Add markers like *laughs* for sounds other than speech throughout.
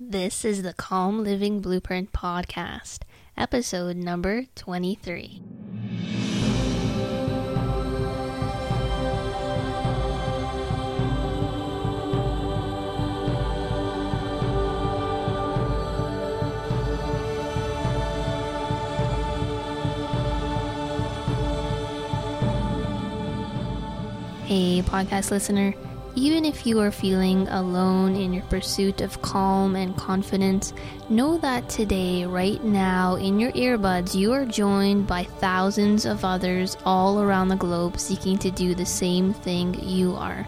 This is the Calm Living Blueprint Podcast, episode number 23. Hey, podcast listener. Even if you are feeling alone in your pursuit of calm and confidence, know that today, right now, in your earbuds, you are joined by thousands of others all around the globe seeking to do the same thing you are.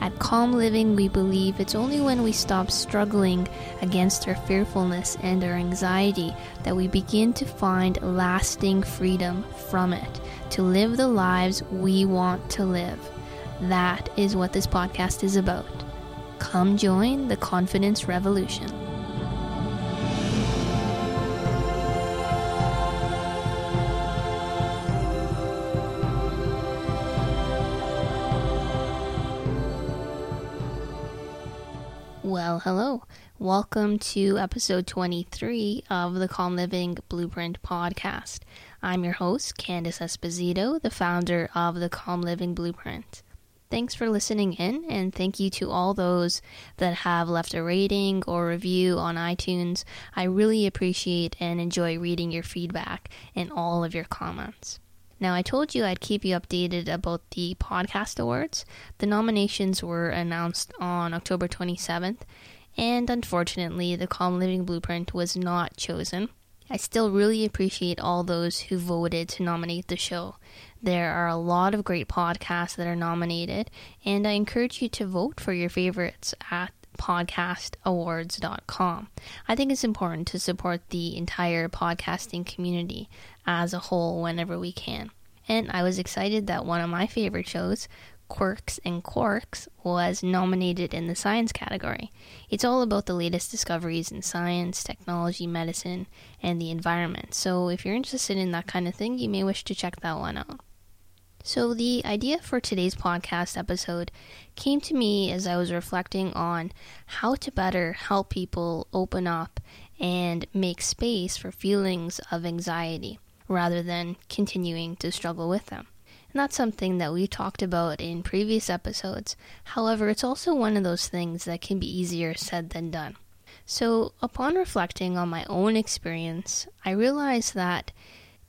At Calm Living, we believe it's only when we stop struggling against our fearfulness and our anxiety that we begin to find lasting freedom from it, to live the lives we want to live. That is what this podcast is about. Come join the confidence revolution. Well, hello. Welcome to episode 23 of the Calm Living Blueprint podcast. I'm your host, Candice Esposito, the founder of the Calm Living Blueprint. Thanks for listening in, and thank you to all those that have left a rating or review on iTunes. I really appreciate and enjoy reading your feedback and all of your comments. Now, I told you I'd keep you updated about the podcast awards. The nominations were announced on October 27th, and unfortunately, the Calm Living Blueprint was not chosen. I still really appreciate all those who voted to nominate the show. There are a lot of great podcasts that are nominated, and I encourage you to vote for your favorites at podcastawards.com. I think it's important to support the entire podcasting community as a whole whenever we can. And I was excited that one of my favorite shows, Quirks and Quarks, was nominated in the science category. It's all about the latest discoveries in science, technology, medicine, and the environment. So if you're interested in that kind of thing, you may wish to check that one out. So, the idea for today's podcast episode came to me as I was reflecting on how to better help people open up and make space for feelings of anxiety rather than continuing to struggle with them. That's something that we talked about in previous episodes. However, it's also one of those things that can be easier said than done. So, upon reflecting on my own experience, I realized that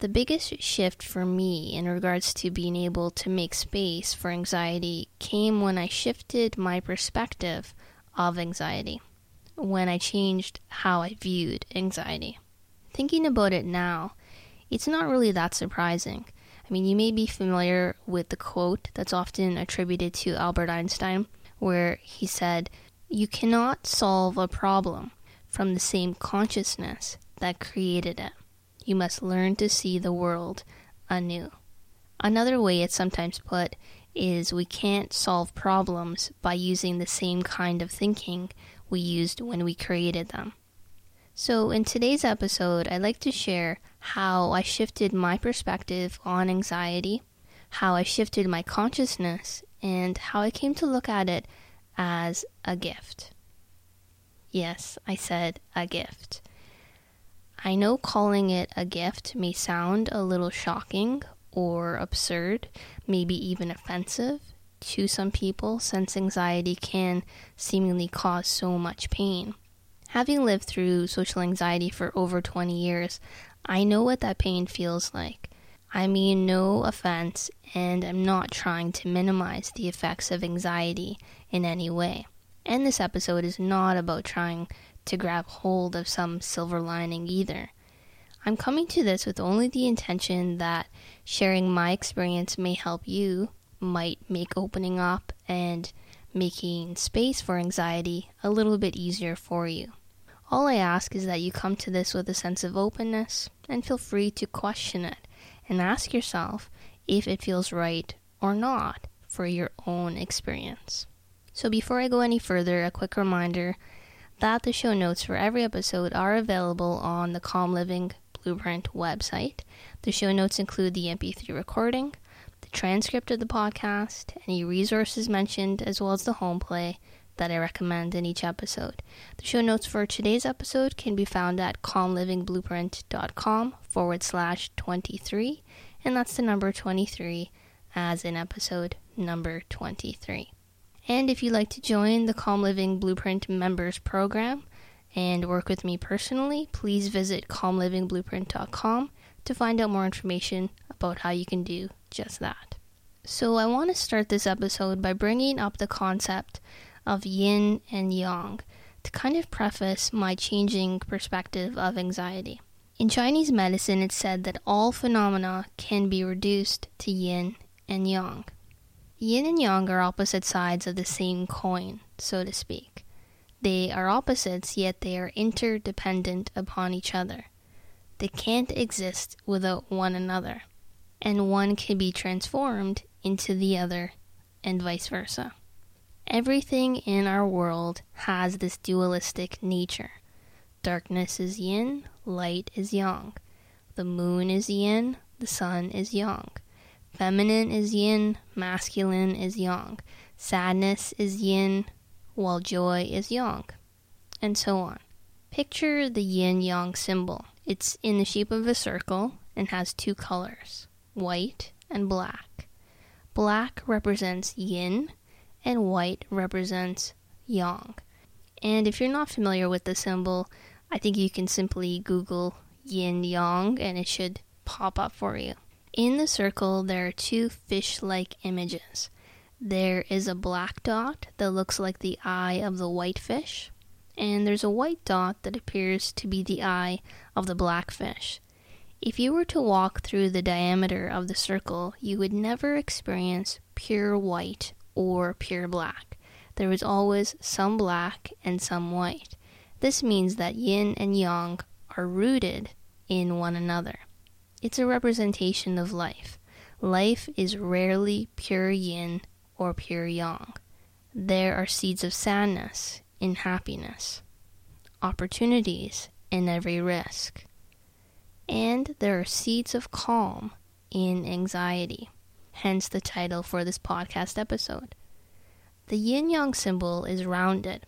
the biggest shift for me in regards to being able to make space for anxiety came when I shifted my perspective of anxiety, when I changed how I viewed anxiety. Thinking about it now, it's not really that surprising. I mean, you may be familiar with the quote that's often attributed to Albert Einstein, where he said, You cannot solve a problem from the same consciousness that created it you must learn to see the world anew. Another way it's sometimes put is we can't solve problems by using the same kind of thinking we used when we created them. So, in today's episode, I'd like to share how I shifted my perspective on anxiety, how I shifted my consciousness, and how I came to look at it as a gift. Yes, I said a gift. I know calling it a gift may sound a little shocking or absurd, maybe even offensive to some people, since anxiety can seemingly cause so much pain. Having lived through social anxiety for over 20 years, I know what that pain feels like. I mean no offense, and I'm not trying to minimize the effects of anxiety in any way. And this episode is not about trying to grab hold of some silver lining either. I'm coming to this with only the intention that sharing my experience may help you, might make opening up and making space for anxiety a little bit easier for you. All I ask is that you come to this with a sense of openness and feel free to question it and ask yourself if it feels right or not for your own experience. So, before I go any further, a quick reminder that the show notes for every episode are available on the Calm Living Blueprint website. The show notes include the MP3 recording, the transcript of the podcast, any resources mentioned, as well as the home play, that I recommend in each episode. The show notes for today's episode can be found at calmlivingblueprint.com forward slash 23, and that's the number 23 as in episode number 23. And if you'd like to join the Calm Living Blueprint members program and work with me personally, please visit calmlivingblueprint.com to find out more information about how you can do just that. So, I want to start this episode by bringing up the concept of yin and yang to kind of preface my changing perspective of anxiety. In Chinese medicine, it's said that all phenomena can be reduced to yin and yang. Yin and yang are opposite sides of the same coin, so to speak. They are opposites, yet they are interdependent upon each other. They can't exist without one another, and one can be transformed into the other, and vice versa. Everything in our world has this dualistic nature. Darkness is yin, light is yang. The moon is yin, the sun is yang. Feminine is yin, masculine is yang. Sadness is yin, while joy is yang. And so on. Picture the yin yang symbol. It's in the shape of a circle and has two colors white and black. Black represents yin, and white represents yang. And if you're not familiar with the symbol, I think you can simply Google yin yang and it should pop up for you. In the circle, there are two fish like images. There is a black dot that looks like the eye of the white fish, and there's a white dot that appears to be the eye of the black fish. If you were to walk through the diameter of the circle, you would never experience pure white or pure black. There is always some black and some white. This means that yin and yang are rooted in one another. It's a representation of life. Life is rarely pure yin or pure yang. There are seeds of sadness in happiness, opportunities in every risk, and there are seeds of calm in anxiety hence the title for this podcast episode. The yin yang symbol is rounded,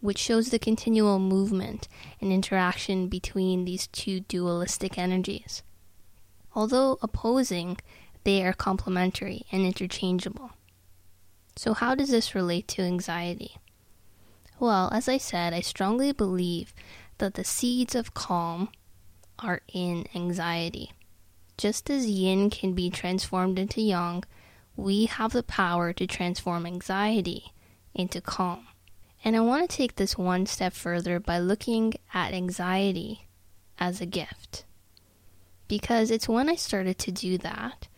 which shows the continual movement and interaction between these two dualistic energies. Although opposing, they are complementary and interchangeable. So, how does this relate to anxiety? Well, as I said, I strongly believe that the seeds of calm are in anxiety. Just as yin can be transformed into yang, we have the power to transform anxiety into calm. And I want to take this one step further by looking at anxiety as a gift. Because it's when I started to do that,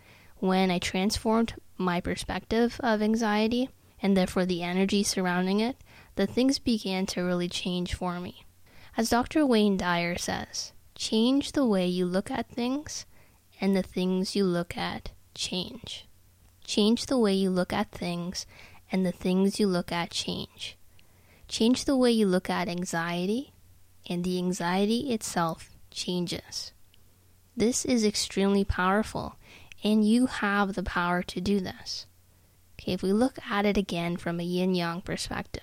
when I transformed my perspective of anxiety and therefore the energy surrounding it, that things began to really change for me. As Dr. Wayne Dyer says, change the way you look at things and the things you look at change. Change the way you look at things, and the things you look at change. Change the way you look at anxiety, and the anxiety itself changes. This is extremely powerful, and you have the power to do this. Okay, if we look at it again from a yin yang perspective,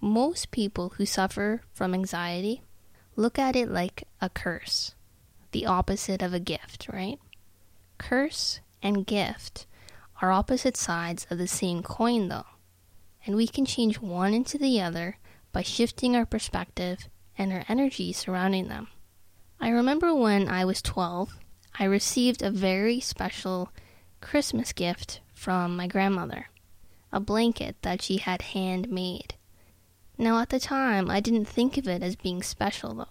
most people who suffer from anxiety look at it like a curse the opposite of a gift, right? Curse and gift are opposite sides of the same coin, though, and we can change one into the other by shifting our perspective and our energy surrounding them. I remember when I was 12, I received a very special Christmas gift from my grandmother a blanket that she had handmade. Now, at the time, I didn't think of it as being special, though.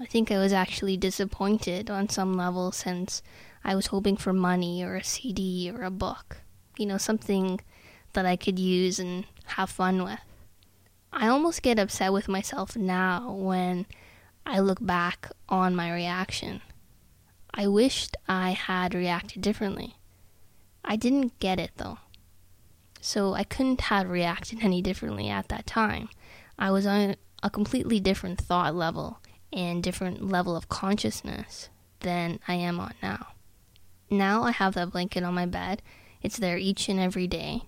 I think I was actually disappointed on some level since I was hoping for money or a CD or a book. You know, something that I could use and have fun with. I almost get upset with myself now when I look back on my reaction. I wished I had reacted differently. I didn't get it though. So I couldn't have reacted *laughs* any differently at that time. I was on a completely different thought level and different level of consciousness than I am on now. Now I have that blanket on my bed. It's there each and every day.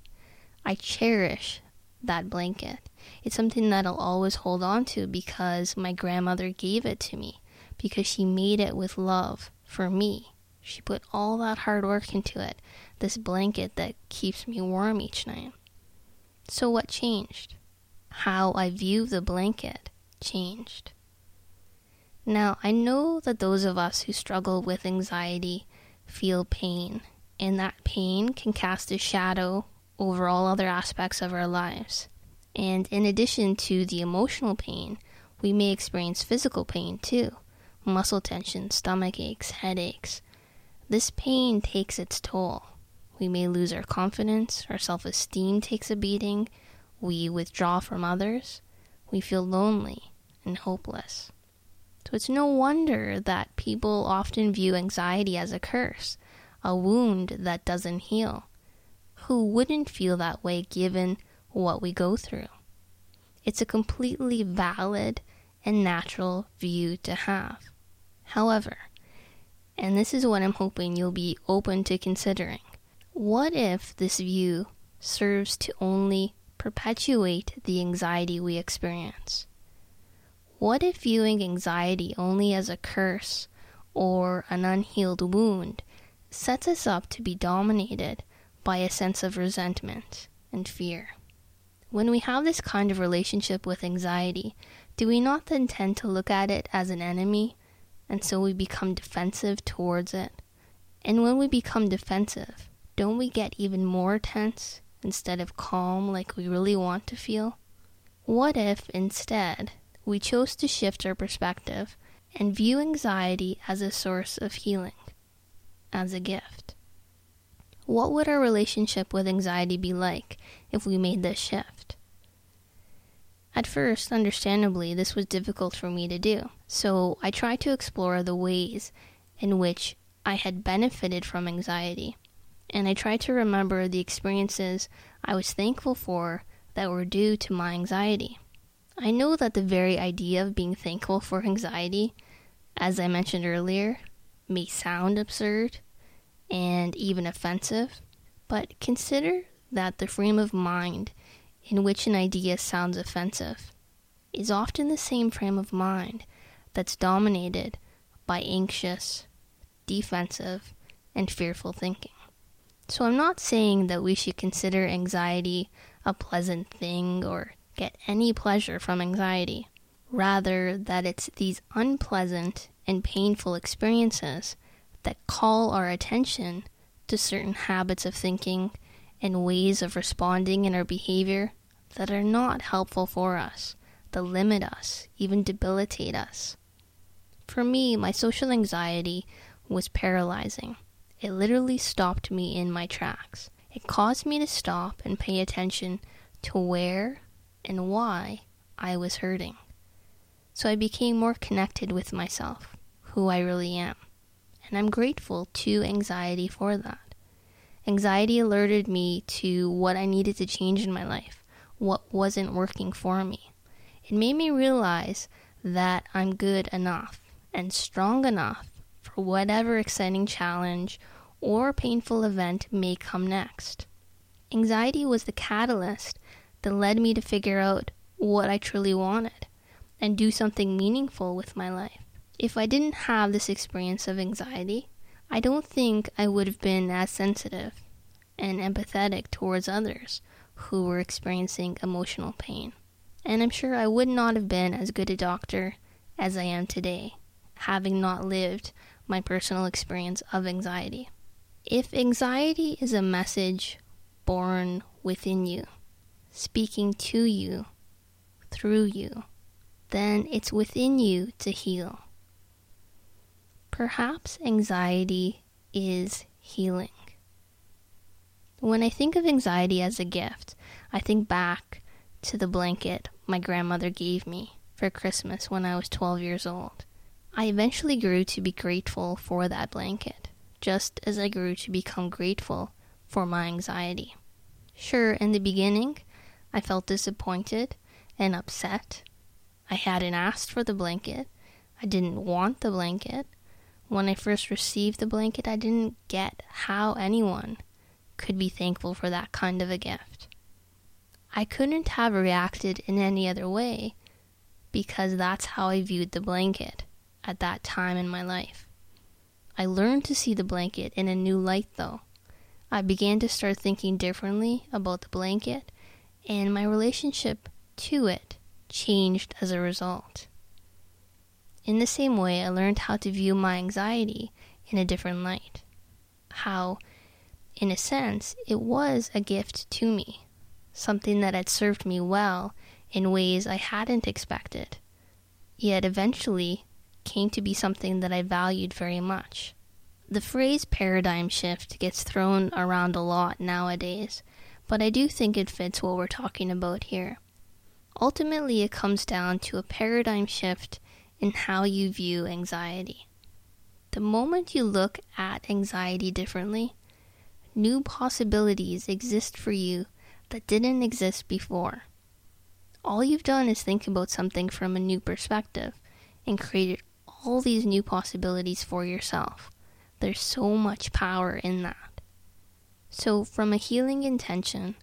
I cherish that blanket. It's something that I'll always hold on to because my grandmother gave it to me, because she made it with love for me. She put all that hard work into it, this blanket that keeps me warm each night. So, what changed? How I view the blanket changed. Now, I know that those of us who struggle with anxiety feel pain, and that pain can cast a shadow over all other aspects of our lives. And in addition to the emotional pain, we may experience physical pain too muscle tension, stomach aches, headaches. This pain takes its toll. We may lose our confidence, our self esteem takes a beating, we withdraw from others, we feel lonely and hopeless. So it's no wonder that people often view anxiety as a curse, a wound that doesn't heal. Who wouldn't feel that way given what we go through? It's a completely valid and natural view to have. However, and this is what I'm hoping you'll be open to considering, what if this view serves to only perpetuate the anxiety we experience? What if viewing anxiety only as a curse or an unhealed wound sets us up to be dominated by a sense of resentment and fear? When we have this kind of relationship with anxiety, do we not then tend to look at it as an enemy, and so we become defensive towards it? And when we become defensive, don't we get even more tense instead of calm like we really want to feel? What if, instead, we chose to shift our perspective and view anxiety as a source of healing, as a gift? What would our relationship with anxiety be like if we made this shift? At first, understandably, this was difficult for me to do, so I tried to explore the ways in which I had benefited from anxiety, and I tried to remember the experiences I was thankful for that were due to my anxiety. I know that the very idea of being thankful for anxiety, as I mentioned earlier, may sound absurd, and even offensive, but consider that the frame of mind in which an idea sounds offensive is often the same frame of mind that's dominated by anxious, defensive, and fearful thinking. So I'm not saying that we should consider anxiety a pleasant thing or get any pleasure from anxiety. Rather, that it's these unpleasant and painful experiences that call our attention to certain habits of thinking and ways of responding in our behavior that are not helpful for us, that limit us, even debilitate us. For me, my social anxiety was paralyzing. It literally stopped me in my tracks. It caused me to stop and pay attention to where and why I was hurting. So I became more connected with myself, who I really am and I'm grateful to anxiety for that. Anxiety alerted me to what I needed to change in my life, what wasn't working for me. It made me realize that I'm good enough and strong enough for whatever exciting challenge or painful event may come next. Anxiety was the catalyst that led me to figure out what I truly wanted and do something meaningful with my life. If I didn't have this experience of anxiety, I don't think I would have been as sensitive and empathetic towards others who were experiencing emotional pain. And I'm sure I would not have been as good a doctor as I am today, having not lived my personal experience of anxiety. If anxiety is a message born within you, speaking to you, through you, then it's within you to heal. Perhaps anxiety is healing. When I think of anxiety as a gift, I think back to the blanket my grandmother gave me for Christmas when I was 12 years old. I eventually grew to be grateful for that blanket, just as I grew to become grateful for my anxiety. Sure, in the beginning, I felt disappointed and upset. I hadn't asked for the blanket. I didn't want the blanket. When I first received the blanket, I didn't get how anyone could be thankful for that kind of a gift. I couldn't have reacted in any other way because that's how I viewed the blanket at that time in my life. I learned to see the blanket in a new light though. I began to start thinking differently about the blanket, and my relationship to it changed as a result. In the same way, I learned how to view my anxiety in a different light. How, in a sense, it was a gift to me, something that had served me well in ways I hadn't expected, yet eventually came to be something that I valued very much. The phrase paradigm shift gets thrown around a lot nowadays, but I do think it fits what we're talking about here. Ultimately, it comes down to a paradigm shift in how you view anxiety. The moment you look at anxiety differently, new possibilities exist for you that didn't exist before. All you've done is think about something from a new perspective and created all these new possibilities for yourself. There's so much power in that. So, from a healing intention,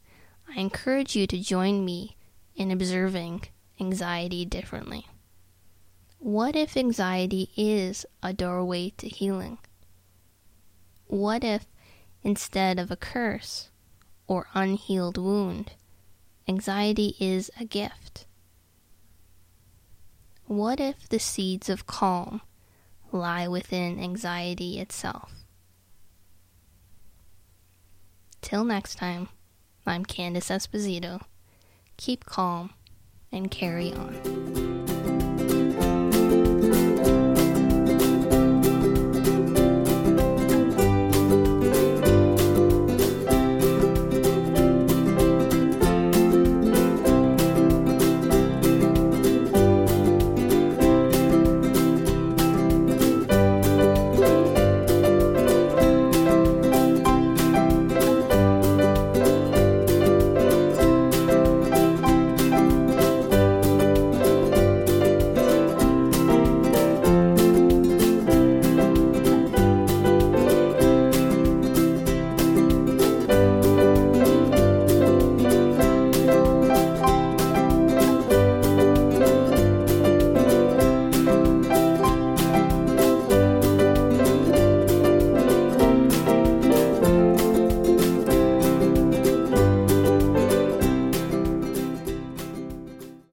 I encourage you to join me in observing anxiety differently. What if anxiety is a doorway to healing? What if, instead of a curse or unhealed wound, anxiety is a gift? What if the seeds of calm lie within anxiety itself? Till next time, I'm Candice Esposito. Keep calm and carry on.